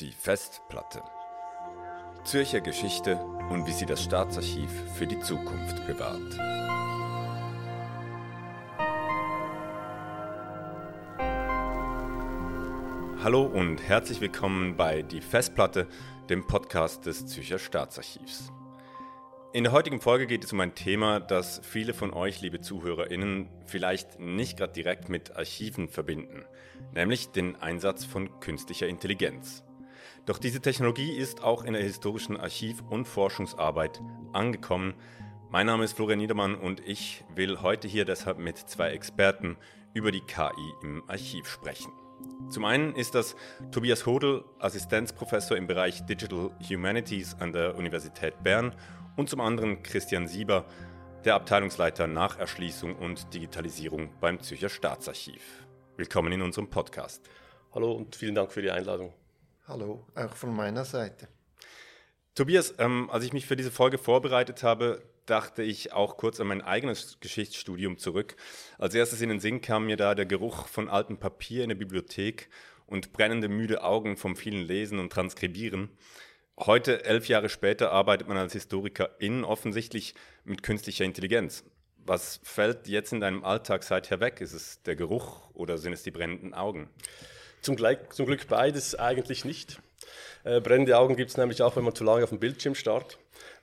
Die Festplatte. Zürcher Geschichte und wie sie das Staatsarchiv für die Zukunft bewahrt. Hallo und herzlich willkommen bei Die Festplatte, dem Podcast des Zürcher Staatsarchivs. In der heutigen Folge geht es um ein Thema, das viele von euch, liebe ZuhörerInnen, vielleicht nicht gerade direkt mit Archiven verbinden, nämlich den Einsatz von künstlicher Intelligenz. Doch diese Technologie ist auch in der historischen Archiv- und Forschungsarbeit angekommen. Mein Name ist Florian Niedermann und ich will heute hier deshalb mit zwei Experten über die KI im Archiv sprechen. Zum einen ist das Tobias Hodel, Assistenzprofessor im Bereich Digital Humanities an der Universität Bern und zum anderen Christian Sieber, der Abteilungsleiter Nacherschließung und Digitalisierung beim Zürcher Staatsarchiv. Willkommen in unserem Podcast. Hallo und vielen Dank für die Einladung. Hallo, auch von meiner Seite. Tobias, ähm, als ich mich für diese Folge vorbereitet habe, dachte ich auch kurz an mein eigenes Geschichtsstudium zurück. Als erstes in den Sinn kam mir da der Geruch von altem Papier in der Bibliothek und brennende müde Augen vom vielen Lesen und Transkribieren. Heute, elf Jahre später, arbeitet man als Historikerin offensichtlich mit künstlicher Intelligenz. Was fällt jetzt in deinem Alltag seither weg? Ist es der Geruch oder sind es die brennenden Augen? Zum, Glück, zum Glück beides eigentlich nicht. Äh, brennende Augen gibt es nämlich auch, wenn man zu lange auf dem Bildschirm starrt.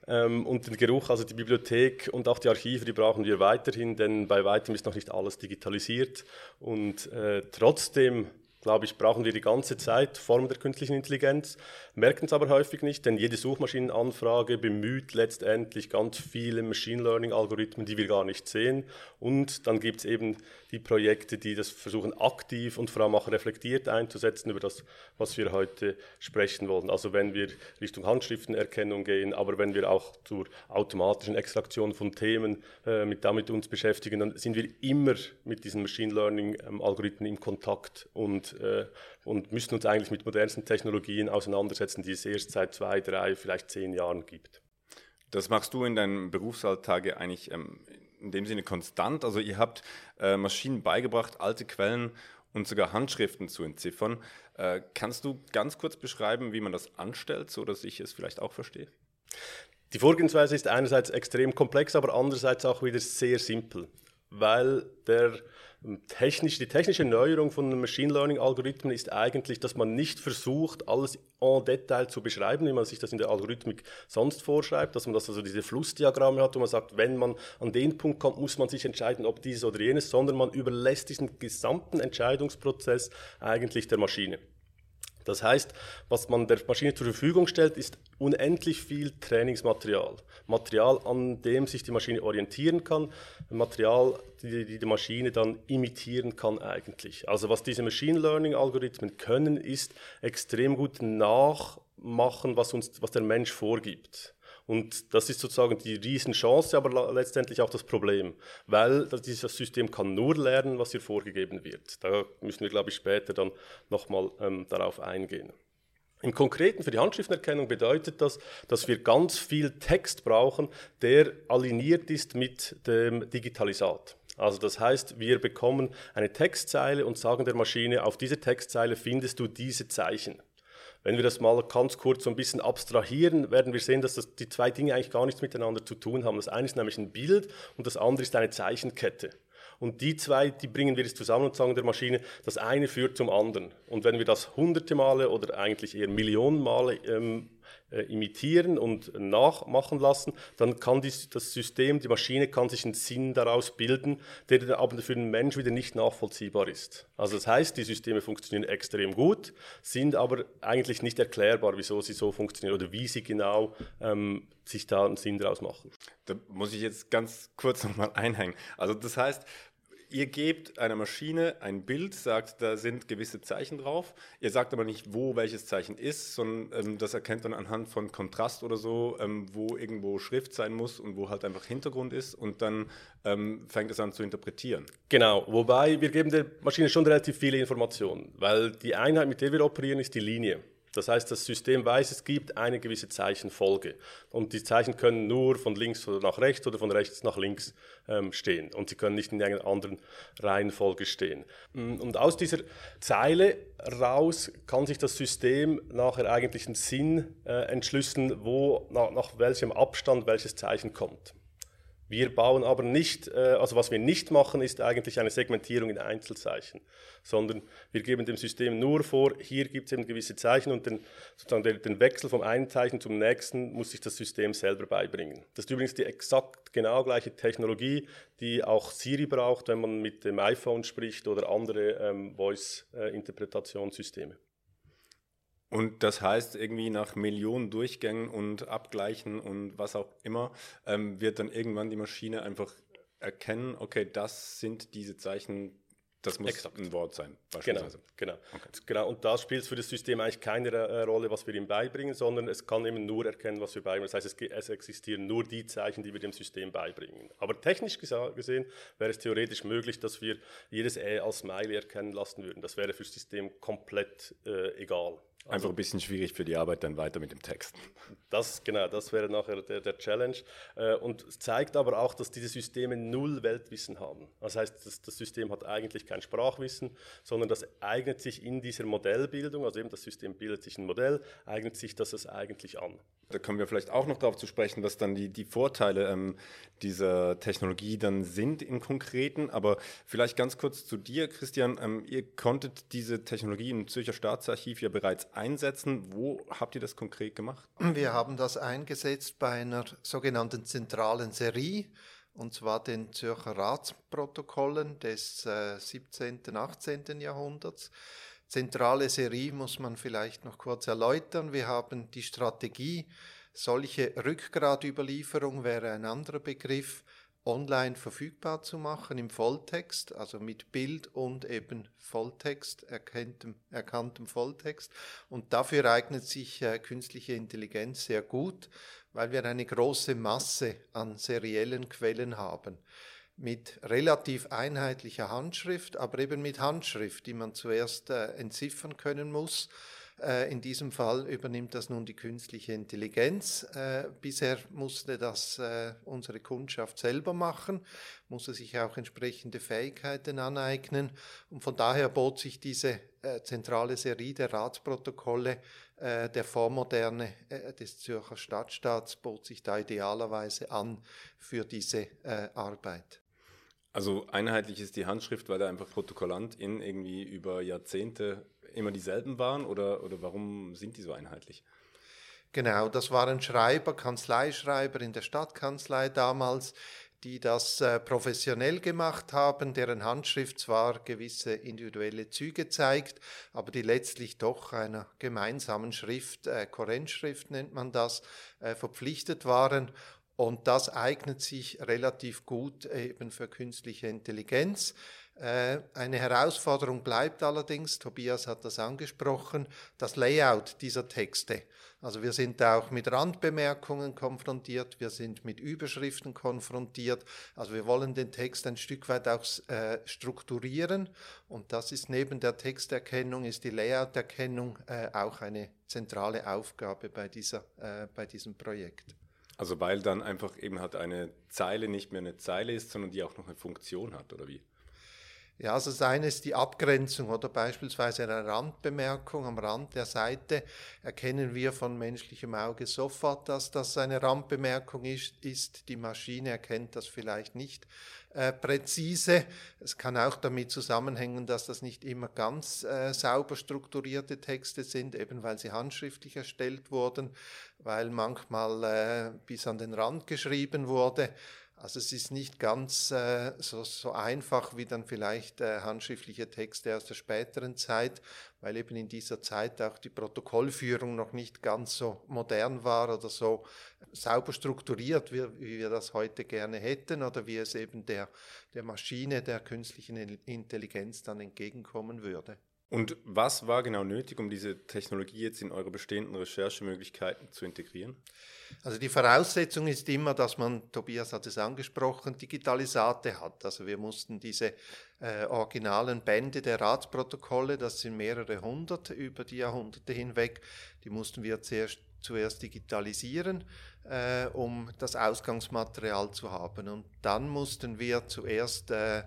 Ähm, und den Geruch, also die Bibliothek und auch die Archive, die brauchen wir weiterhin, denn bei weitem ist noch nicht alles digitalisiert. Und äh, trotzdem glaube ich, brauchen wir die ganze Zeit Formen der künstlichen Intelligenz, merken es aber häufig nicht, denn jede Suchmaschinenanfrage bemüht letztendlich ganz viele Machine Learning-Algorithmen, die wir gar nicht sehen. Und dann gibt es eben die Projekte, die das versuchen aktiv und vor allem auch reflektiert einzusetzen über das, was wir heute sprechen wollen. Also wenn wir Richtung Handschriftenerkennung gehen, aber wenn wir auch zur automatischen Extraktion von Themen äh, mit damit uns beschäftigen, dann sind wir immer mit diesen Machine Learning-Algorithmen im Kontakt und äh, und müssen uns eigentlich mit modernsten Technologien auseinandersetzen, die es erst seit zwei, drei, vielleicht zehn Jahren gibt. Das machst du in deinem Berufsalltag eigentlich ähm, in dem Sinne konstant. Also ihr habt äh, Maschinen beigebracht, alte Quellen und sogar Handschriften zu entziffern. Äh, kannst du ganz kurz beschreiben, wie man das anstellt, so dass ich es vielleicht auch verstehe? Die Vorgehensweise ist einerseits extrem komplex, aber andererseits auch wieder sehr simpel, weil der Technisch, die technische Neuerung von Machine Learning Algorithmen ist eigentlich, dass man nicht versucht, alles en Detail zu beschreiben, wie man sich das in der Algorithmik sonst vorschreibt, dass man das also diese Flussdiagramme hat, wo man sagt, wenn man an den Punkt kommt, muss man sich entscheiden, ob dieses oder jenes, sondern man überlässt diesen gesamten Entscheidungsprozess eigentlich der Maschine. Das heißt, was man der Maschine zur Verfügung stellt, ist unendlich viel Trainingsmaterial. Material, an dem sich die Maschine orientieren kann, Material, die die, die Maschine dann imitieren kann eigentlich. Also was diese Machine Learning Algorithmen können, ist extrem gut nachmachen, was uns, was der Mensch vorgibt. Und das ist sozusagen die Riesenchance, aber letztendlich auch das Problem, weil dieses System kann nur lernen, was hier vorgegeben wird. Da müssen wir, glaube ich, später dann nochmal ähm, darauf eingehen. Im Konkreten für die Handschriftenerkennung bedeutet das, dass wir ganz viel Text brauchen, der aligniert ist mit dem Digitalisat. Also das heißt, wir bekommen eine Textzeile und sagen der Maschine, auf dieser Textzeile findest du diese Zeichen. Wenn wir das mal ganz kurz so ein bisschen abstrahieren, werden wir sehen, dass das, die zwei Dinge eigentlich gar nichts miteinander zu tun haben. Das eine ist nämlich ein Bild und das andere ist eine Zeichenkette. Und die zwei, die bringen wir jetzt zusammen und sagen der Maschine, das eine führt zum anderen. Und wenn wir das hunderte Male oder eigentlich eher Millionen Male ähm, äh, imitieren und nachmachen lassen, dann kann dies, das System, die Maschine kann sich einen Sinn daraus bilden, der aber für den Mensch wieder nicht nachvollziehbar ist. Also das heißt, die Systeme funktionieren extrem gut, sind aber eigentlich nicht erklärbar, wieso sie so funktionieren oder wie sie genau ähm, sich da einen Sinn daraus machen. Da muss ich jetzt ganz kurz nochmal einhängen. Also das heißt, ihr gebt einer Maschine ein Bild, sagt, da sind gewisse Zeichen drauf. Ihr sagt aber nicht, wo welches Zeichen ist, sondern ähm, das erkennt dann anhand von Kontrast oder so, ähm, wo irgendwo Schrift sein muss und wo halt einfach Hintergrund ist und dann ähm, fängt es an zu interpretieren. Genau, wobei wir geben der Maschine schon relativ viele Informationen, weil die Einheit, mit der wir operieren, ist die Linie. Das heißt, das System weiß, es gibt eine gewisse Zeichenfolge. Und die Zeichen können nur von links oder nach rechts oder von rechts nach links ähm, stehen. Und sie können nicht in einer anderen Reihenfolge stehen. Mm, und aus dieser Zeile raus kann sich das System nachher eigentlich einen Sinn äh, entschlüsseln, wo, nach, nach welchem Abstand welches Zeichen kommt. Wir bauen aber nicht, äh, also was wir nicht machen, ist eigentlich eine Segmentierung in Einzelzeichen, sondern wir geben dem System nur vor, hier gibt es eben gewisse Zeichen und den, sozusagen den Wechsel vom einen Zeichen zum nächsten muss sich das System selber beibringen. Das ist übrigens die exakt genau gleiche Technologie, die auch Siri braucht, wenn man mit dem iPhone spricht oder andere ähm, Voice-Interpretationssysteme. Und das heißt, irgendwie nach Millionen Durchgängen und Abgleichen und was auch immer, ähm, wird dann irgendwann die Maschine einfach erkennen, okay, das sind diese Zeichen, das muss Exakt. ein Wort sein, beispielsweise. Genau, genau. Okay. genau. Und da spielt es für das System eigentlich keine äh, Rolle, was wir ihm beibringen, sondern es kann eben nur erkennen, was wir beibringen. Das heißt, es, es existieren nur die Zeichen, die wir dem System beibringen. Aber technisch gesehen wäre es theoretisch möglich, dass wir jedes E als Smiley erkennen lassen würden. Das wäre für das System komplett äh, egal. Einfach ein bisschen schwierig für die Arbeit dann weiter mit dem Text. Das, genau, das wäre nachher der, der Challenge. Äh, und zeigt aber auch, dass diese Systeme null Weltwissen haben. Das heißt, das, das System hat eigentlich kein Sprachwissen, sondern das eignet sich in dieser Modellbildung, also eben das System bildet sich ein Modell, eignet sich das eigentlich an. Da kommen wir vielleicht auch noch darauf zu sprechen, was dann die, die Vorteile ähm, dieser Technologie dann sind im Konkreten. Aber vielleicht ganz kurz zu dir, Christian. Ähm, ihr konntet diese Technologie im Zürcher Staatsarchiv ja bereits einsetzen. Wo habt ihr das konkret gemacht? Wir haben das eingesetzt bei einer sogenannten zentralen Serie und zwar den Zürcher Ratsprotokollen des äh, 17., 18. Jahrhunderts. Zentrale Serie muss man vielleicht noch kurz erläutern. Wir haben die Strategie, solche Rückgratüberlieferung wäre ein anderer Begriff, online verfügbar zu machen im Volltext, also mit Bild und eben Volltext, erkanntem, erkanntem Volltext. Und dafür eignet sich äh, künstliche Intelligenz sehr gut, weil wir eine große Masse an seriellen Quellen haben mit relativ einheitlicher Handschrift, aber eben mit Handschrift, die man zuerst äh, entziffern können muss. Äh, in diesem Fall übernimmt das nun die künstliche Intelligenz. Äh, bisher musste das äh, unsere Kundschaft selber machen, musste sich auch entsprechende Fähigkeiten aneignen und von daher bot sich diese zentrale Serie der Ratsprotokolle der Vormoderne des Zürcher Stadtstaats bot sich da idealerweise an für diese Arbeit. Also einheitlich ist die Handschrift, weil da einfach Protokollant in irgendwie über Jahrzehnte immer dieselben waren oder, oder warum sind die so einheitlich? Genau, das waren Schreiber, Kanzleischreiber in der Stadtkanzlei damals, die das äh, professionell gemacht haben, deren Handschrift zwar gewisse individuelle Züge zeigt, aber die letztlich doch einer gemeinsamen Schrift, äh, Kohärenzschrift nennt man das, äh, verpflichtet waren und das eignet sich relativ gut eben für künstliche Intelligenz. Äh, eine Herausforderung bleibt allerdings, Tobias hat das angesprochen, das Layout dieser Texte. Also wir sind auch mit Randbemerkungen konfrontiert, wir sind mit Überschriften konfrontiert. Also wir wollen den Text ein Stück weit auch äh, strukturieren und das ist neben der Texterkennung, ist die Layouterkennung äh, auch eine zentrale Aufgabe bei, dieser, äh, bei diesem Projekt. Also weil dann einfach eben halt eine Zeile nicht mehr eine Zeile ist, sondern die auch noch eine Funktion hat, oder wie? Ja, also das eine ist die Abgrenzung oder beispielsweise eine Randbemerkung am Rand der Seite erkennen wir von menschlichem Auge sofort, dass das eine Randbemerkung ist. ist. Die Maschine erkennt das vielleicht nicht äh, präzise. Es kann auch damit zusammenhängen, dass das nicht immer ganz äh, sauber strukturierte Texte sind, eben weil sie handschriftlich erstellt wurden, weil manchmal äh, bis an den Rand geschrieben wurde. Also es ist nicht ganz äh, so, so einfach wie dann vielleicht äh, handschriftliche Texte aus der späteren Zeit, weil eben in dieser Zeit auch die Protokollführung noch nicht ganz so modern war oder so sauber strukturiert, wie, wie wir das heute gerne hätten oder wie es eben der, der Maschine, der künstlichen Intelligenz dann entgegenkommen würde. Und was war genau nötig, um diese Technologie jetzt in eure bestehenden Recherchemöglichkeiten zu integrieren? Also die Voraussetzung ist immer, dass man, Tobias hat es angesprochen, Digitalisate hat. Also wir mussten diese äh, originalen Bände der Ratsprotokolle, das sind mehrere hundert über die Jahrhunderte hinweg, die mussten wir zuerst, zuerst digitalisieren, äh, um das Ausgangsmaterial zu haben. Und dann mussten wir zuerst äh,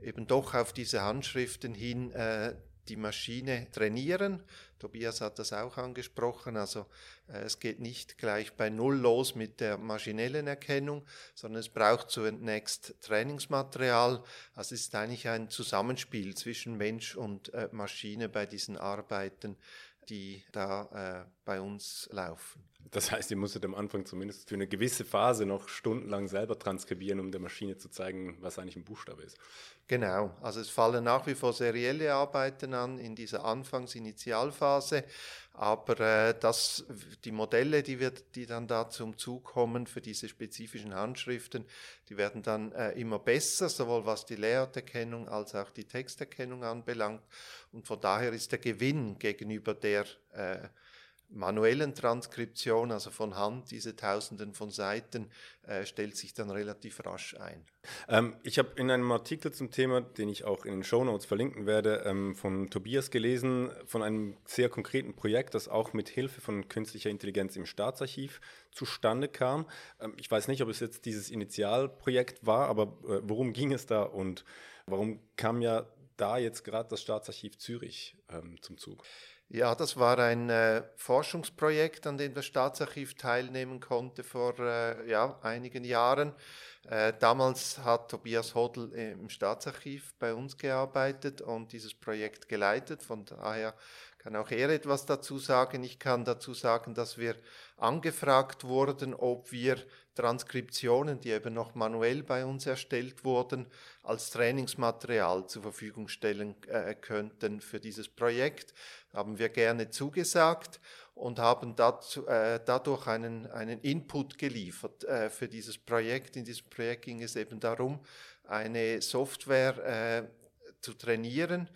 eben doch auf diese Handschriften hin äh, die Maschine trainieren. Tobias hat das auch angesprochen. Also äh, es geht nicht gleich bei Null los mit der maschinellen Erkennung, sondern es braucht zunächst Trainingsmaterial. Also es ist eigentlich ein Zusammenspiel zwischen Mensch und äh, Maschine bei diesen Arbeiten, die da äh, bei uns laufen. Das heißt, ihr musstet am Anfang zumindest für eine gewisse Phase noch stundenlang selber transkribieren, um der Maschine zu zeigen, was eigentlich ein Buchstabe ist. Genau, also es fallen nach wie vor serielle Arbeiten an in dieser Anfangsinitialphase, aber äh, das, die Modelle, die, wird, die dann da zum Zug kommen für diese spezifischen Handschriften, die werden dann äh, immer besser, sowohl was die Layout-Erkennung als auch die Texterkennung anbelangt. Und von daher ist der Gewinn gegenüber der äh, manuellen Transkription, also von Hand, diese Tausenden von Seiten, äh, stellt sich dann relativ rasch ein. Ähm, ich habe in einem Artikel zum Thema, den ich auch in den Show Notes verlinken werde, ähm, von Tobias gelesen, von einem sehr konkreten Projekt, das auch mit Hilfe von künstlicher Intelligenz im Staatsarchiv zustande kam. Ähm, ich weiß nicht, ob es jetzt dieses Initialprojekt war, aber äh, worum ging es da und warum kam ja da jetzt gerade das Staatsarchiv Zürich ähm, zum Zug? Ja, das war ein äh, Forschungsprojekt, an dem das Staatsarchiv teilnehmen konnte vor äh, ja, einigen Jahren. Äh, damals hat Tobias Hodl im Staatsarchiv bei uns gearbeitet und dieses Projekt geleitet. Von daher kann auch er etwas dazu sagen. Ich kann dazu sagen, dass wir angefragt wurden, ob wir Transkriptionen, die eben noch manuell bei uns erstellt wurden, als Trainingsmaterial zur Verfügung stellen äh, könnten für dieses Projekt. Haben wir gerne zugesagt und haben dazu, äh, dadurch einen, einen Input geliefert äh, für dieses Projekt. In diesem Projekt ging es eben darum, eine Software äh, zu trainieren,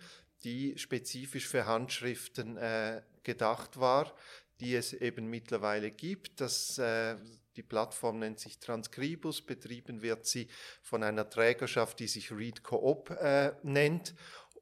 die spezifisch für Handschriften äh, gedacht war, die es eben mittlerweile gibt. Das, äh, die Plattform nennt sich Transcribus, betrieben wird sie von einer Trägerschaft, die sich Read Coop äh, nennt.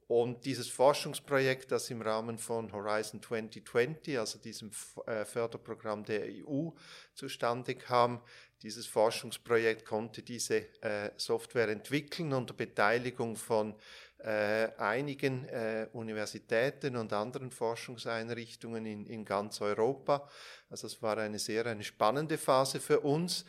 Und dieses Forschungsprojekt, das im Rahmen von Horizon 2020, also diesem äh, Förderprogramm der EU, zustande kam, dieses Forschungsprojekt konnte diese äh, Software entwickeln unter Beteiligung von äh, einigen äh, Universitäten und anderen Forschungseinrichtungen in, in ganz Europa. Also es war eine sehr eine spannende Phase für uns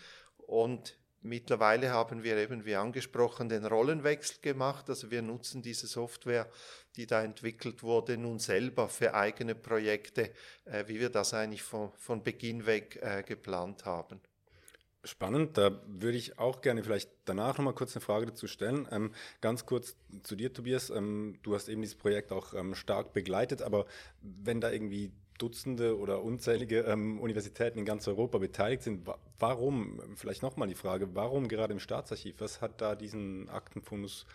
und Mittlerweile haben wir eben, wie angesprochen, den Rollenwechsel gemacht. Also wir nutzen diese Software, die da entwickelt wurde, nun selber für eigene Projekte, äh, wie wir das eigentlich von, von Beginn weg äh, geplant haben. Spannend, da würde ich auch gerne vielleicht danach nochmal kurz eine Frage dazu stellen. Ähm, ganz kurz zu dir, Tobias. Ähm, du hast eben dieses Projekt auch ähm, stark begleitet, aber wenn da irgendwie Dutzende oder unzählige ähm, Universitäten in ganz Europa beteiligt sind, wa warum, vielleicht nochmal die Frage, warum gerade im Staatsarchiv? Was hat da diesen Aktenfundus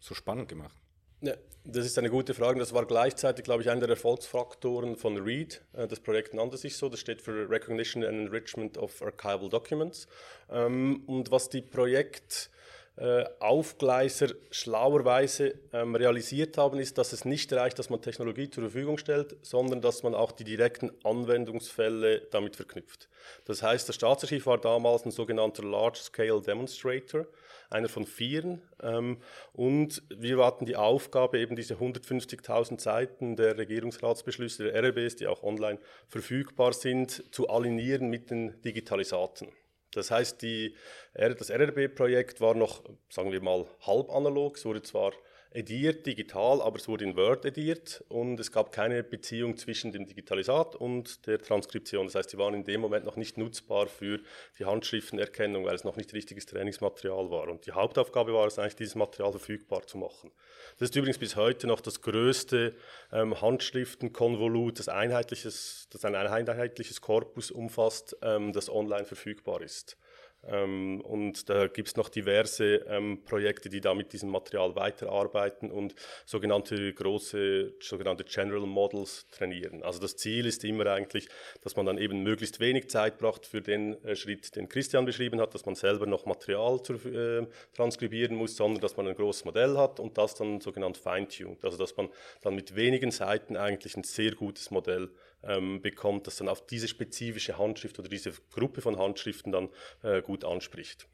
so spannend gemacht? Ja, das ist eine gute Frage. Das war gleichzeitig, glaube ich, einer der Erfolgsfaktoren von READ. Äh, das Projekt nannte sich so. Das steht für Recognition and Enrichment of Archival Documents. Ähm, und was die Projekt äh, Aufgleiser schlauerweise ähm, realisiert haben, ist, dass es nicht reicht, dass man Technologie zur Verfügung stellt, sondern dass man auch die direkten Anwendungsfälle damit verknüpft. Das heißt, das Staatsarchiv war damals ein sogenannter Large-Scale Demonstrator, einer von vieren. Ähm, und wir hatten die Aufgabe, eben diese 150.000 Seiten der Regierungsratsbeschlüsse der RRBs, die auch online verfügbar sind, zu alignieren mit den Digitalisaten. Das heißt, die, das RRB-Projekt war noch, sagen wir mal, halb analog. Es wurde zwar ediert, digital, aber es wurde in Word ediert und es gab keine Beziehung zwischen dem Digitalisat und der Transkription. Das heißt, sie waren in dem Moment noch nicht nutzbar für die Handschriftenerkennung, weil es noch nicht richtiges Trainingsmaterial war. Und die Hauptaufgabe war es eigentlich, dieses Material verfügbar zu machen. Das ist übrigens bis heute noch das größte ähm, Handschriftenkonvolut, das, einheitliches, das ein einheitliches Korpus umfasst, ähm, das online verfügbar ist. Ähm, und da gibt es noch diverse ähm, Projekte, die da mit diesem Material weiterarbeiten und sogenannte große, sogenannte General Models trainieren. Also das Ziel ist immer eigentlich, dass man dann eben möglichst wenig Zeit braucht für den äh, Schritt, den Christian beschrieben hat, dass man selber noch Material zu, äh, transkribieren muss, sondern dass man ein großes Modell hat und das dann sogenannt fine-tuned. Also dass man dann mit wenigen Seiten eigentlich ein sehr gutes Modell ähm, bekommt, das dann auf diese spezifische Handschrift oder diese Gruppe von Handschriften dann äh, gut anspricht.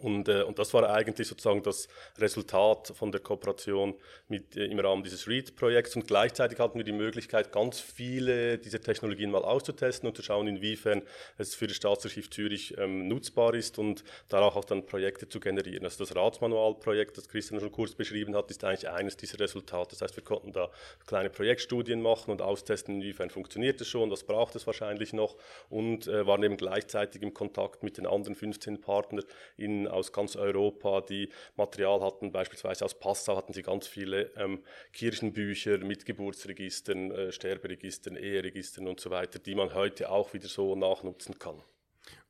Und, äh, und das war eigentlich sozusagen das Resultat von der Kooperation mit, äh, im Rahmen dieses READ-Projekts. Und gleichzeitig hatten wir die Möglichkeit, ganz viele dieser Technologien mal auszutesten und zu schauen, inwiefern es für das Staatsarchiv Zürich ähm, nutzbar ist und darauf auch dann Projekte zu generieren. Also das Ratsmanualprojekt, das Christian schon kurz beschrieben hat, ist eigentlich eines dieser Resultate. Das heißt, wir konnten da kleine Projektstudien machen und austesten, inwiefern funktioniert es schon, was braucht es wahrscheinlich noch und äh, waren eben gleichzeitig im Kontakt mit den anderen 15 Partnern in aus ganz Europa, die Material hatten. Beispielsweise aus Passau hatten sie ganz viele ähm, Kirchenbücher mit Geburtsregistern, äh, Sterberegistern, Eheregistern und so weiter, die man heute auch wieder so nachnutzen kann.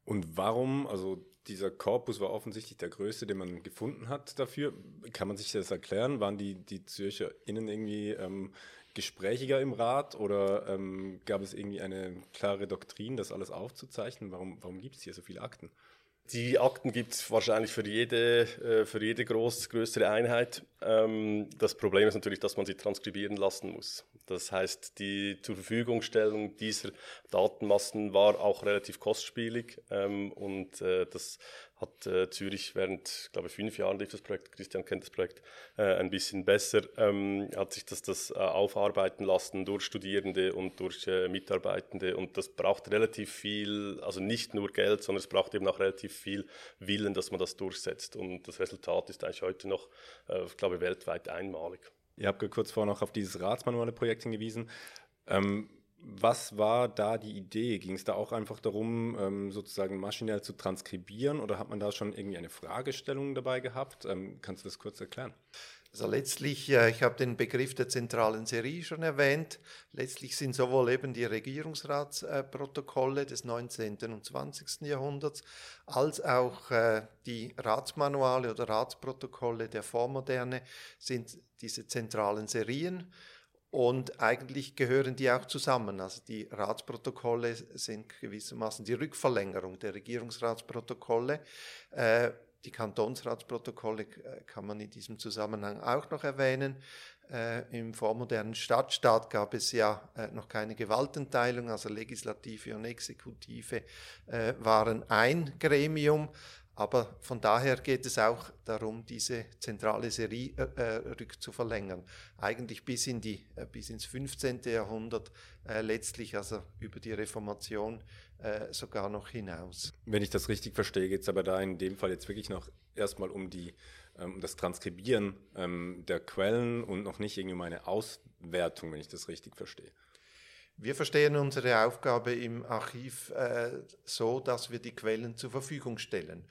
Und warum, also dieser Korpus war offensichtlich der größte, den man gefunden hat dafür. Kann man sich das erklären? Waren die, die Zürcher innen irgendwie ähm, gesprächiger im Rat oder ähm, gab es irgendwie eine klare Doktrin, das alles aufzuzeichnen? Warum, warum gibt es hier so viele Akten? Die Akten gibt es wahrscheinlich für jede, äh, für jede groß, größere Einheit. Ähm, das Problem ist natürlich, dass man sie transkribieren lassen muss. Das heißt, die Zurverfügungstellung dieser Datenmassen war auch relativ kostspielig ähm, und äh, das hat äh, Zürich während, glaube ich, fünf Jahren lief das Projekt, Christian kennt das Projekt äh, ein bisschen besser, ähm, hat sich das, das äh, aufarbeiten lassen durch Studierende und durch äh, Mitarbeitende und das braucht relativ viel, also nicht nur Geld, sondern es braucht eben auch relativ viel Willen, dass man das durchsetzt und das Resultat ist eigentlich heute noch, äh, ich glaube, weltweit einmalig. Ihr habt kurz vorher noch auf dieses ratsmanuelle Projekt hingewiesen. Ähm, was war da die Idee? Ging es da auch einfach darum, ähm, sozusagen maschinell zu transkribieren oder hat man da schon irgendwie eine Fragestellung dabei gehabt? Ähm, kannst du das kurz erklären? Also letztlich, ich habe den Begriff der zentralen Serie schon erwähnt. Letztlich sind sowohl eben die Regierungsratsprotokolle des 19. und 20. Jahrhunderts als auch äh, die Ratsmanuale oder Ratsprotokolle der Vormoderne sind diese zentralen Serien. Und eigentlich gehören die auch zusammen. Also die Ratsprotokolle sind gewissermaßen die Rückverlängerung der Regierungsratsprotokolle. Äh, die Kantonsratsprotokolle äh, kann man in diesem Zusammenhang auch noch erwähnen. Äh, Im vormodernen Stadtstaat gab es ja äh, noch keine Gewaltenteilung, also Legislative und Exekutive äh, waren ein Gremium. Aber von daher geht es auch darum, diese zentrale Serie äh, äh rückzuverlängern. Eigentlich bis, in die, äh, bis ins 15. Jahrhundert, äh, letztlich also über die Reformation äh, sogar noch hinaus. Wenn ich das richtig verstehe, geht es aber da in dem Fall jetzt wirklich noch erstmal um die ähm, das Transkribieren ähm, der Quellen und noch nicht irgendwie um eine Auswertung, wenn ich das richtig verstehe. Wir verstehen unsere Aufgabe im Archiv äh, so, dass wir die Quellen zur Verfügung stellen.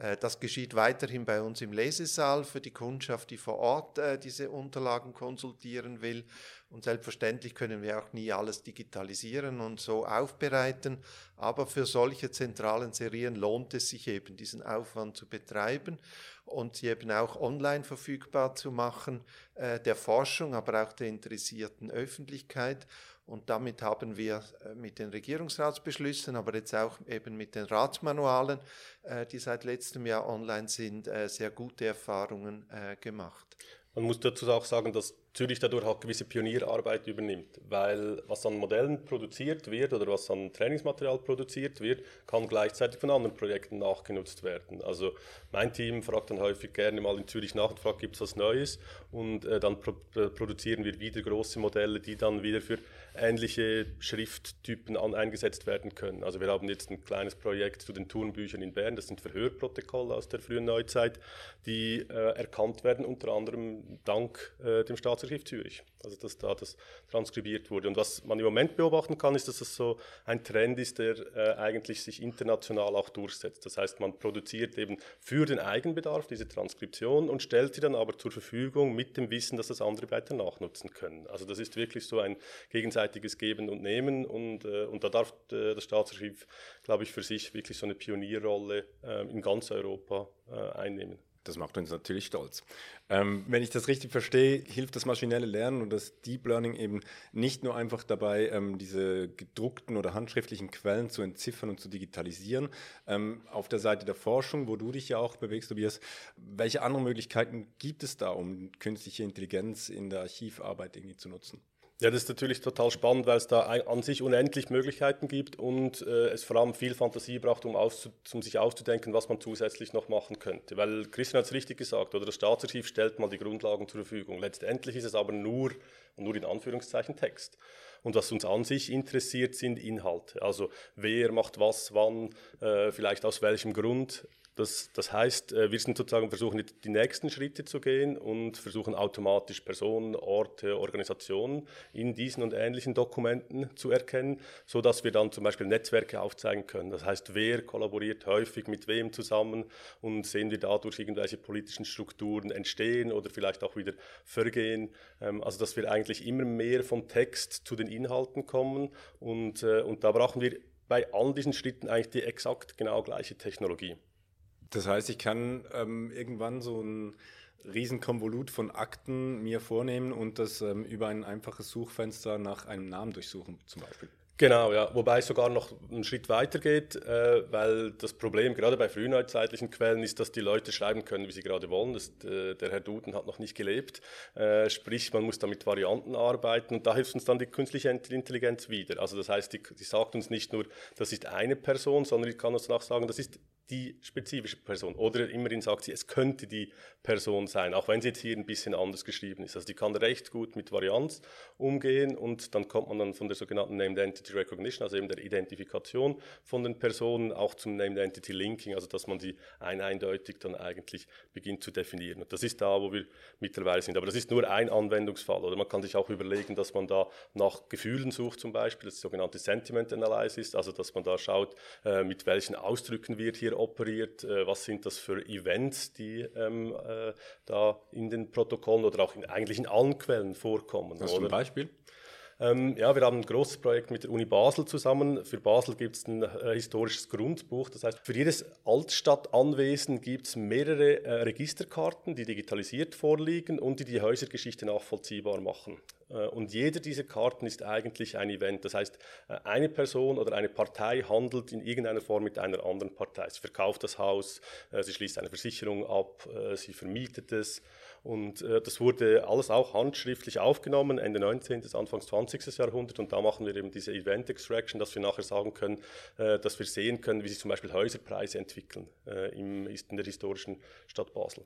Äh, das geschieht weiterhin bei uns im Lesesaal für die Kundschaft, die vor Ort äh, diese Unterlagen konsultieren will. Und selbstverständlich können wir auch nie alles digitalisieren und so aufbereiten. Aber für solche zentralen Serien lohnt es sich eben, diesen Aufwand zu betreiben und sie eben auch online verfügbar zu machen, äh, der Forschung, aber auch der interessierten Öffentlichkeit. Und damit haben wir äh, mit den Regierungsratsbeschlüssen, aber jetzt auch eben mit den Ratsmanualen, äh, die seit letztem Jahr online sind, äh, sehr gute Erfahrungen gemacht. Man muss dazu auch sagen, dass Zürich dadurch auch gewisse Pionierarbeit übernimmt, weil was an Modellen produziert wird oder was an Trainingsmaterial produziert wird, kann gleichzeitig von anderen Projekten nachgenutzt werden. Also mein Team fragt dann häufig gerne mal in Zürich nach und fragt, gibt es was Neues? Und äh, dann pro produzieren wir wieder große Modelle, die dann wieder für ähnliche Schrifttypen an, eingesetzt werden können. Also wir haben jetzt ein kleines Projekt zu den Turnbüchern in Bern, das sind Verhörprotokolle aus der frühen Neuzeit, die äh, erkannt werden, unter anderem dank äh, dem Staats Staatsarchiv Zürich. Also dass da das transkribiert wurde. Und was man im Moment beobachten kann, ist, dass das so ein Trend ist, der äh, eigentlich sich international auch durchsetzt. Das heißt, man produziert eben für den Eigenbedarf diese Transkription und stellt sie dann aber zur Verfügung mit dem Wissen, dass das andere weiter nachnutzen können. Also das ist wirklich so ein gegenseitiges Geben und Nehmen und, äh, und da darf äh, das Staatsarchiv, glaube ich, für sich wirklich so eine Pionierrolle äh, in ganz Europa äh, einnehmen. Das macht uns natürlich stolz. Ähm, wenn ich das richtig verstehe, hilft das maschinelle Lernen und das Deep Learning eben nicht nur einfach dabei, ähm, diese gedruckten oder handschriftlichen Quellen zu entziffern und zu digitalisieren. Ähm, auf der Seite der Forschung, wo du dich ja auch bewegst, Tobias, welche anderen Möglichkeiten gibt es da, um künstliche Intelligenz in der Archivarbeit irgendwie zu nutzen? Ja, das ist natürlich total spannend, weil es da an sich unendlich Möglichkeiten gibt und äh, es vor allem viel Fantasie braucht, um, um, sich auszudenken, was man zusätzlich noch machen könnte. Weil Christian hat es richtig gesagt, oder das Staatsarchiv stellt mal die Grundlagen zur Verfügung. Letztendlich ist es aber nur, nur in Anführungszeichen Text. Und was uns an sich interessiert, sind Inhalte. Also wer macht was, wann, äh, vielleicht aus welchem Grund. Das, das heißt, äh, wir sind sozusagen versuchen, die nächsten Schritte zu gehen und versuchen automatisch Personen, Orte, Organisationen in diesen und ähnlichen Dokumenten zu erkennen, so dass wir dann zum Beispiel Netzwerke aufzeigen können. Das heißt, wer kollaboriert häufig mit wem zusammen und sehen wir dadurch irgendwelche politischen Strukturen entstehen oder vielleicht auch wieder vergehen. Ähm, also, dass wir eigentlich immer mehr vom Text zu den Inhalten kommen und, äh, und da brauchen wir bei all diesen Schritten eigentlich die exakt genau gleiche Technologie. Das heißt, ich kann ähm, irgendwann so ein Riesenkonvolut von Akten mir vornehmen und das ähm, über ein einfaches Suchfenster nach einem Namen durchsuchen, zum Beispiel. Genau, ja. Wobei es sogar noch einen Schritt weiter geht, äh, weil das Problem gerade bei frühneuzeitlichen Quellen ist, dass die Leute schreiben können, wie sie gerade wollen. Das, äh, der Herr Duden hat noch nicht gelebt. Äh, sprich, man muss da mit Varianten arbeiten und da hilft uns dann die künstliche Intelligenz wieder. Also das heißt, die, die sagt uns nicht nur, das ist eine Person, sondern die kann uns auch sagen, das ist die spezifische Person. Oder immerhin sagt sie, es könnte die Person sein, auch wenn sie jetzt hier ein bisschen anders geschrieben ist. Also die kann recht gut mit Varianz umgehen und dann kommt man dann von der sogenannten Named Entity Recognition, also eben der Identifikation von den Personen, auch zum Named Entity Linking, also dass man sie ein eindeutig dann eigentlich beginnt zu definieren. Und das ist da, wo wir mittlerweile sind. Aber das ist nur ein Anwendungsfall. Oder man kann sich auch überlegen, dass man da nach Gefühlen sucht zum Beispiel, das sogenannte Sentiment Analysis, also dass man da schaut, äh, mit welchen Ausdrücken wird hier operiert, äh, was sind das für Events, die ähm, äh, da in den Protokollen oder auch in, eigentlich in allen Quellen vorkommen. Hast du ein Beispiel? Ähm, ja, wir haben ein großes Projekt mit der Uni Basel zusammen. Für Basel gibt es ein äh, historisches Grundbuch. Das heißt, für jedes Altstadtanwesen gibt es mehrere äh, Registerkarten, die digitalisiert vorliegen und die die Häusergeschichte nachvollziehbar machen. Äh, und jeder dieser Karten ist eigentlich ein Event. Das heißt, äh, eine Person oder eine Partei handelt in irgendeiner Form mit einer anderen Partei. Sie verkauft das Haus, äh, sie schließt eine Versicherung ab, sie vermietet es. Und das wurde alles auch handschriftlich aufgenommen, Ende 19. bis Anfangs 20. Jahrhundert. Und da machen wir eben diese Event Extraction, dass wir nachher sagen können, dass wir sehen können, wie sich zum Beispiel Häuserpreise entwickeln in der historischen Stadt Basel.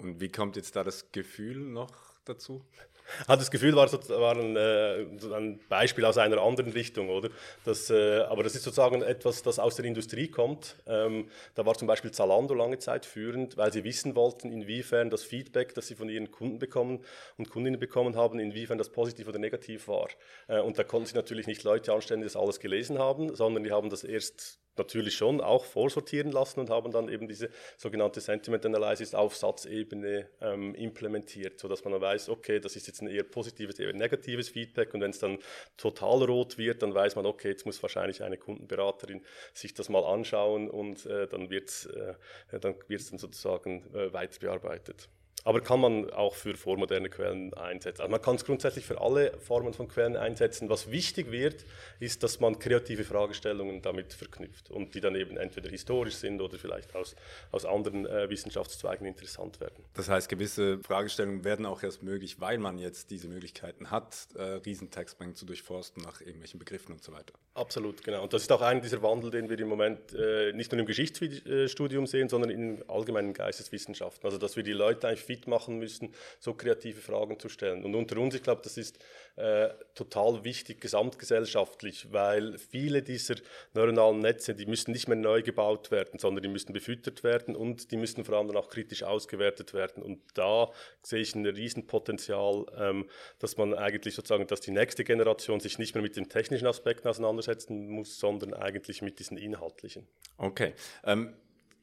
Und wie kommt jetzt da das Gefühl noch dazu? Hat das Gefühl, war, war ein, äh, ein, Beispiel aus einer anderen Richtung, oder? Das, äh, aber das ist sozusagen etwas, das aus der Industrie kommt. Ähm, da war zum Beispiel Zalando lange Zeit führend, weil sie wissen wollten, inwiefern das Feedback, das sie von ihren Kunden bekommen und Kundinnen bekommen haben, inwiefern das positiv oder negativ war. Äh, und da konnten sie natürlich nicht Leute anstellen, die das alles gelesen haben, sondern die haben das erst natürlich schon auch vorsortieren lassen und haben dann eben diese sogenannte Sentiment Analysis auf Satzebene ähm, implementiert, sodass man dann weiß, okay, das ist jetzt ein eher positives, eher negatives Feedback und wenn es dann total rot wird, dann weiß man, okay, jetzt muss wahrscheinlich eine Kundenberaterin sich das mal anschauen und äh, dann wird es äh, dann, dann sozusagen äh, weiter bearbeitet. Aber kann man auch für vormoderne Quellen einsetzen. Also man kann es grundsätzlich für alle Formen von Quellen einsetzen. Was wichtig wird, ist, dass man kreative Fragestellungen damit verknüpft und die dann eben entweder historisch sind oder vielleicht aus, aus anderen äh, Wissenschaftszweigen interessant werden. Das heißt, gewisse Fragestellungen werden auch erst möglich, weil man jetzt diese Möglichkeiten hat, äh, Riesentextmengen zu durchforsten nach irgendwelchen Begriffen und so weiter. Absolut, genau. Und das ist auch einer dieser Wandel, den wir im Moment äh, nicht nur im Geschichtsstudium sehen, sondern in allgemeinen Geisteswissenschaften. Also dass wir die Leute eigentlich fit machen müssen, so kreative Fragen zu stellen. Und unter uns, ich glaube, das ist äh, total wichtig gesamtgesellschaftlich, weil viele dieser neuronalen Netze, die müssen nicht mehr neu gebaut werden, sondern die müssen befüttert werden und die müssen vor allem auch kritisch ausgewertet werden. Und da sehe ich ein Riesenpotenzial, ähm, dass man eigentlich sozusagen, dass die nächste Generation sich nicht mehr mit den technischen Aspekten auseinandersetzen muss, sondern eigentlich mit diesen inhaltlichen. Okay. Ähm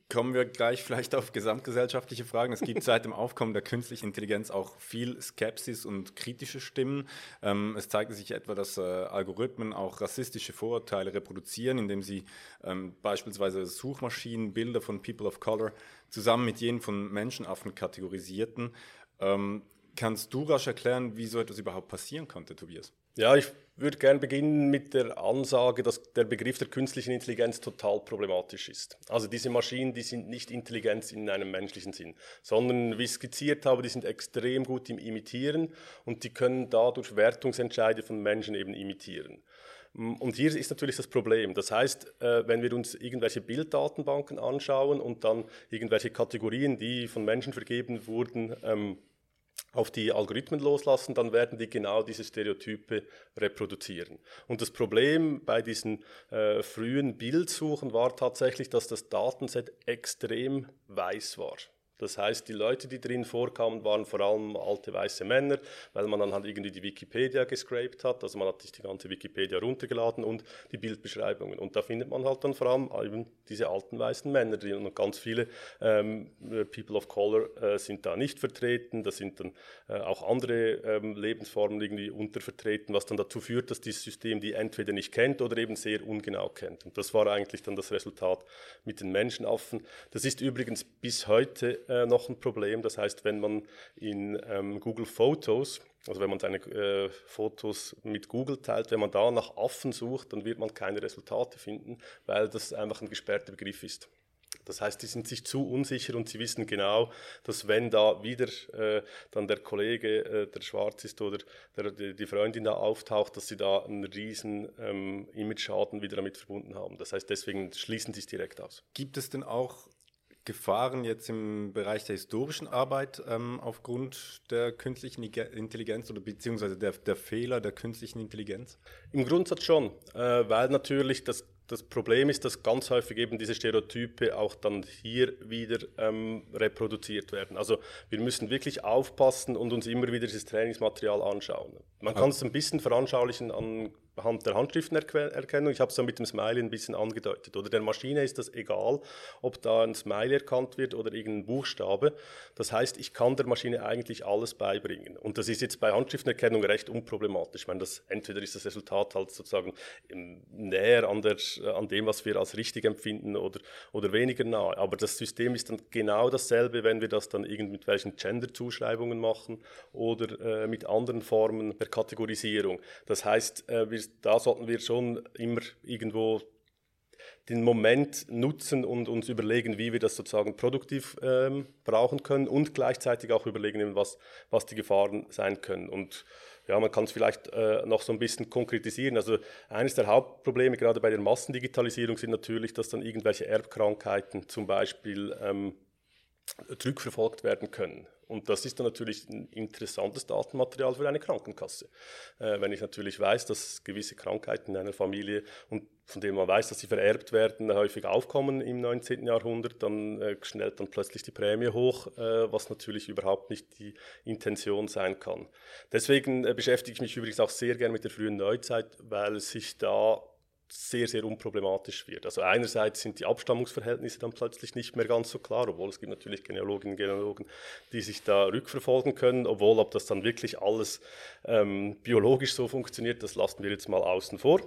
Kommen wir gleich vielleicht auf gesamtgesellschaftliche Fragen. Es gibt seit dem Aufkommen der künstlichen Intelligenz auch viel Skepsis und kritische Stimmen. Ähm, es zeigt sich etwa, dass äh, Algorithmen auch rassistische Vorurteile reproduzieren, indem sie ähm, beispielsweise Suchmaschinen Bilder von People of Color zusammen mit jenen von Menschenaffen kategorisierten. Ähm, kannst du rasch erklären, wie so etwas überhaupt passieren konnte, Tobias? Ja, ich würde gerne beginnen mit der Ansage, dass der Begriff der künstlichen Intelligenz total problematisch ist. Also diese Maschinen, die sind nicht Intelligenz in einem menschlichen Sinn, sondern wie ich skizziert habe, die sind extrem gut im Imitieren und die können dadurch Wertungsentscheide von Menschen eben imitieren. Und hier ist natürlich das Problem. Das heißt, äh, wenn wir uns irgendwelche Bilddatenbanken anschauen und dann irgendwelche Kategorien, die von Menschen vergeben wurden, ähm, auf die Algorithmen loslassen, dann werden die genau diese Stereotype reproduzieren. Und das Problem bei diesen äh, frühen Bildsuchen war tatsächlich, dass das Datenset extrem weiß war. Das heißt, die Leute, die drin vorkamen, waren vor allem alte weiße Männer, weil man dann halt irgendwie die Wikipedia gescraped hat. Also man hat sich die ganze Wikipedia runtergeladen und die Bildbeschreibungen. Und da findet man halt dann vor allem eben diese alten weißen Männer drin. Und ganz viele ähm, People of Color äh, sind da nicht vertreten. Da sind dann äh, auch andere ähm, Lebensformen irgendwie untervertreten, was dann dazu führt, dass dieses System die entweder nicht kennt oder eben sehr ungenau kennt. Und das war eigentlich dann das Resultat mit den Menschenaffen. Das ist übrigens bis heute äh, noch ein Problem. Das heißt, wenn man in ähm, Google Photos, also wenn man seine äh, Fotos mit Google teilt, wenn man da nach Affen sucht, dann wird man keine Resultate finden, weil das einfach ein gesperrter Begriff ist. Das heißt, die sind sich zu unsicher und sie wissen genau, dass wenn da wieder äh, dann der Kollege, äh, der schwarz ist oder der, die Freundin da auftaucht, dass sie da einen riesen ähm, Image-Schaden wieder damit verbunden haben. Das heißt, deswegen schließen sie es direkt aus. Gibt es denn auch Gefahren jetzt im Bereich der historischen Arbeit ähm, aufgrund der künstlichen Intelligenz oder beziehungsweise der, der Fehler der künstlichen Intelligenz? Im Grundsatz schon, äh, weil natürlich das, das Problem ist, dass ganz häufig eben diese Stereotype auch dann hier wieder ähm, reproduziert werden. Also wir müssen wirklich aufpassen und uns immer wieder dieses Trainingsmaterial anschauen. Man kann es ein bisschen veranschaulichen an Hand der Handschriftenerkennung. Ich habe es ja mit dem Smiley ein bisschen angedeutet. Oder der Maschine ist das egal, ob da ein Smiley erkannt wird oder irgendein Buchstabe. Das heißt, ich kann der Maschine eigentlich alles beibringen. Und das ist jetzt bei Handschriftenerkennung recht unproblematisch. Ich meine, das, entweder ist das Resultat halt sozusagen näher an, der, an dem, was wir als richtig empfinden oder, oder weniger nahe. Aber das System ist dann genau dasselbe, wenn wir das dann irgendwie mit welchen Gender-Zuschreibungen machen oder äh, mit anderen Formen der Kategorisierung. Das heißt, äh, wir da sollten wir schon immer irgendwo den Moment nutzen und uns überlegen, wie wir das sozusagen produktiv ähm, brauchen können und gleichzeitig auch überlegen, was, was die Gefahren sein können. Und ja, man kann es vielleicht äh, noch so ein bisschen konkretisieren. Also eines der Hauptprobleme gerade bei der Massendigitalisierung sind natürlich, dass dann irgendwelche Erbkrankheiten zum Beispiel ähm, zurückverfolgt werden können. Und das ist dann natürlich ein interessantes Datenmaterial für eine Krankenkasse. Äh, wenn ich natürlich weiß, dass gewisse Krankheiten in einer Familie und von denen man weiß, dass sie vererbt werden, häufig aufkommen im 19. Jahrhundert, dann äh, schnellt dann plötzlich die Prämie hoch, äh, was natürlich überhaupt nicht die Intention sein kann. Deswegen äh, beschäftige ich mich übrigens auch sehr gern mit der frühen Neuzeit, weil sich da sehr, sehr unproblematisch wird. Also einerseits sind die Abstammungsverhältnisse dann plötzlich nicht mehr ganz so klar, obwohl es gibt natürlich Genealoginnen und Genealogen, die sich da rückverfolgen können, obwohl ob das dann wirklich alles ähm, biologisch so funktioniert, das lassen wir jetzt mal außen vor.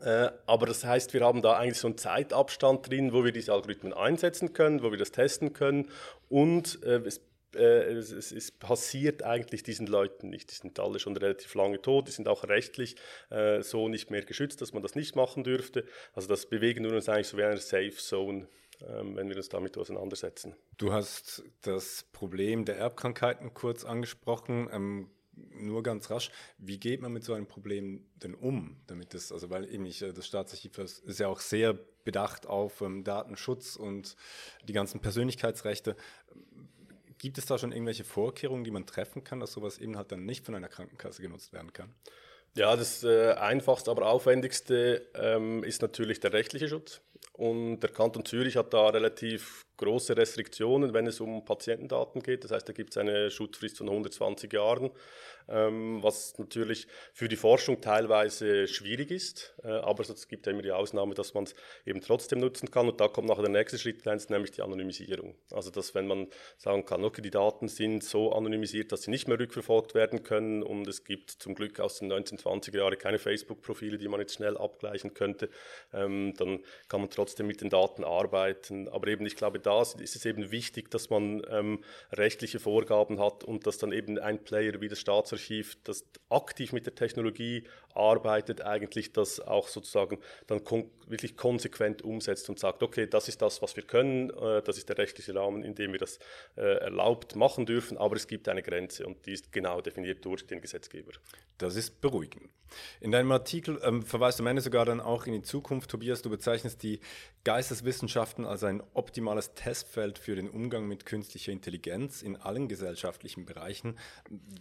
Äh, aber das heißt, wir haben da eigentlich so einen Zeitabstand drin, wo wir diese Algorithmen einsetzen können, wo wir das testen können und äh, es äh, es, es, es, passiert eigentlich diesen Leuten nicht. Die sind alle schon relativ lange tot, die sind auch rechtlich äh, so nicht mehr geschützt, dass man das nicht machen dürfte. Also das bewegen wir uns eigentlich so wie eine Safe Zone, ähm, wenn wir uns damit auseinandersetzen. Du hast das Problem der Erbkrankheiten kurz angesprochen. Ähm, nur ganz rasch, wie geht man mit so einem Problem denn um, damit das, also weil eben ich, äh, das Staatsarchiv ist ja auch sehr bedacht auf ähm, Datenschutz und die ganzen Persönlichkeitsrechte gibt es da schon irgendwelche Vorkehrungen, die man treffen kann, dass sowas eben halt dann nicht von einer Krankenkasse genutzt werden kann? Ja, das äh, einfachste, aber aufwendigste ähm, ist natürlich der rechtliche Schutz. Und der Kanton Zürich hat da relativ große Restriktionen, wenn es um Patientendaten geht. Das heißt, da gibt es eine Schutzfrist von 120 Jahren, ähm, was natürlich für die Forschung teilweise schwierig ist. Äh, aber es gibt ja immer die Ausnahme, dass man es eben trotzdem nutzen kann. Und da kommt nachher der nächste Schritt, nämlich die Anonymisierung. Also, dass wenn man sagen kann, okay, die Daten sind so anonymisiert, dass sie nicht mehr rückverfolgt werden können und es gibt zum Glück aus den 1920er Jahren keine Facebook-Profile, die man jetzt schnell abgleichen könnte, ähm, dann kann man trotzdem mit den Daten arbeiten. Aber eben, ich glaube, da ist es eben wichtig, dass man ähm, rechtliche Vorgaben hat und dass dann eben ein Player wie das Staatsarchiv, das aktiv mit der Technologie arbeitet, eigentlich das auch sozusagen dann kon wirklich konsequent umsetzt und sagt, okay, das ist das, was wir können, äh, das ist der rechtliche Rahmen, in dem wir das äh, erlaubt machen dürfen, aber es gibt eine Grenze und die ist genau definiert durch den Gesetzgeber. Das ist beruhigend. In deinem Artikel ähm, verweist du am Ende sogar dann auch in die Zukunft, Tobias, du bezeichnest die Geisteswissenschaften als ein optimales Testfeld für den Umgang mit künstlicher Intelligenz in allen gesellschaftlichen Bereichen.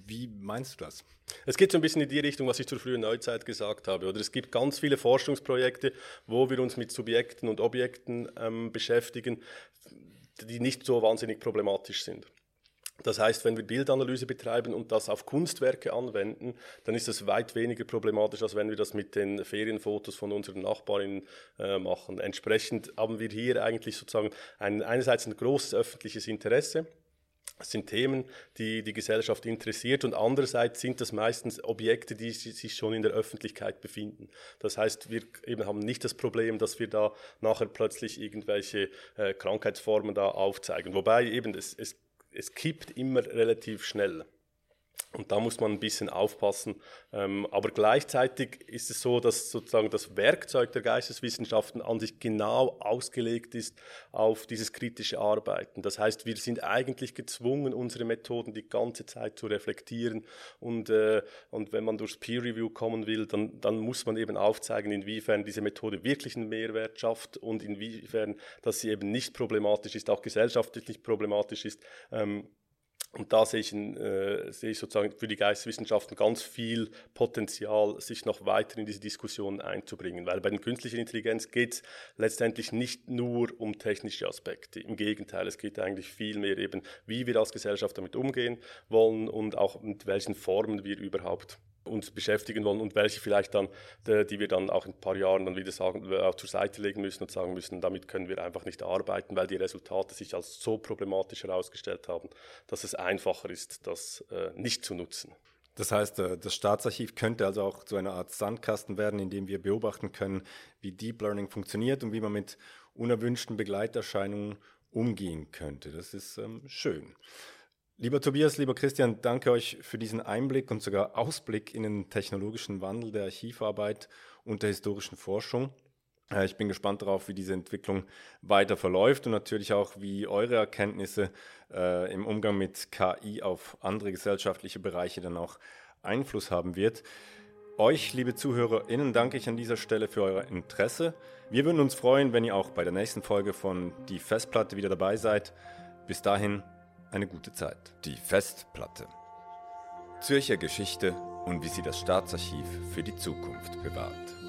Wie meinst du das? Es geht so ein bisschen in die Richtung, was ich zur frühen Neuzeit gesagt habe. Oder es gibt ganz viele Forschungsprojekte, wo wir uns mit Subjekten und Objekten ähm, beschäftigen, die nicht so wahnsinnig problematisch sind. Das heißt, wenn wir Bildanalyse betreiben und das auf Kunstwerke anwenden, dann ist das weit weniger problematisch, als wenn wir das mit den Ferienfotos von unseren Nachbarinnen äh, machen. Entsprechend haben wir hier eigentlich sozusagen ein, einerseits ein großes öffentliches Interesse, es sind Themen, die die Gesellschaft interessiert und andererseits sind das meistens Objekte, die sich schon in der Öffentlichkeit befinden. Das heißt, wir eben haben nicht das Problem, dass wir da nachher plötzlich irgendwelche äh, Krankheitsformen da aufzeigen. Wobei eben es, es es kippt immer relativ schnell. Und da muss man ein bisschen aufpassen. Ähm, aber gleichzeitig ist es so, dass sozusagen das Werkzeug der Geisteswissenschaften an sich genau ausgelegt ist auf dieses kritische Arbeiten. Das heißt, wir sind eigentlich gezwungen, unsere Methoden die ganze Zeit zu reflektieren. Und, äh, und wenn man durchs Peer Review kommen will, dann, dann muss man eben aufzeigen, inwiefern diese Methode wirklich einen Mehrwert schafft und inwiefern, dass sie eben nicht problematisch ist, auch gesellschaftlich nicht problematisch ist. Und da sehe ich, äh, sehe ich sozusagen für die Geisteswissenschaften ganz viel Potenzial, sich noch weiter in diese Diskussion einzubringen. Weil bei der künstlichen Intelligenz geht es letztendlich nicht nur um technische Aspekte. Im Gegenteil, es geht eigentlich viel mehr eben, wie wir als Gesellschaft damit umgehen wollen und auch mit welchen Formen wir überhaupt uns beschäftigen wollen und welche vielleicht dann, die wir dann auch in ein paar Jahren dann wieder sagen, auch zur Seite legen müssen und sagen müssen, damit können wir einfach nicht arbeiten, weil die Resultate sich als so problematisch herausgestellt haben, dass es einfacher ist, das äh, nicht zu nutzen. Das heißt, äh, das Staatsarchiv könnte also auch zu einer Art Sandkasten werden, in dem wir beobachten können, wie Deep Learning funktioniert und wie man mit unerwünschten Begleiterscheinungen umgehen könnte. Das ist ähm, schön. Lieber Tobias, lieber Christian, danke euch für diesen Einblick und sogar Ausblick in den technologischen Wandel der Archivarbeit und der historischen Forschung. Äh, ich bin gespannt darauf, wie diese Entwicklung weiter verläuft und natürlich auch, wie eure Erkenntnisse äh, im Umgang mit KI auf andere gesellschaftliche Bereiche dann auch Einfluss haben wird. Euch, liebe ZuhörerInnen, danke ich an dieser Stelle für euer Interesse. Wir würden uns freuen, wenn ihr auch bei der nächsten Folge von Die Festplatte wieder dabei seid. Bis dahin, eine gute Zeit. Die Festplatte. Zürcher Geschichte und wie sie das Staatsarchiv für die Zukunft bewahrt.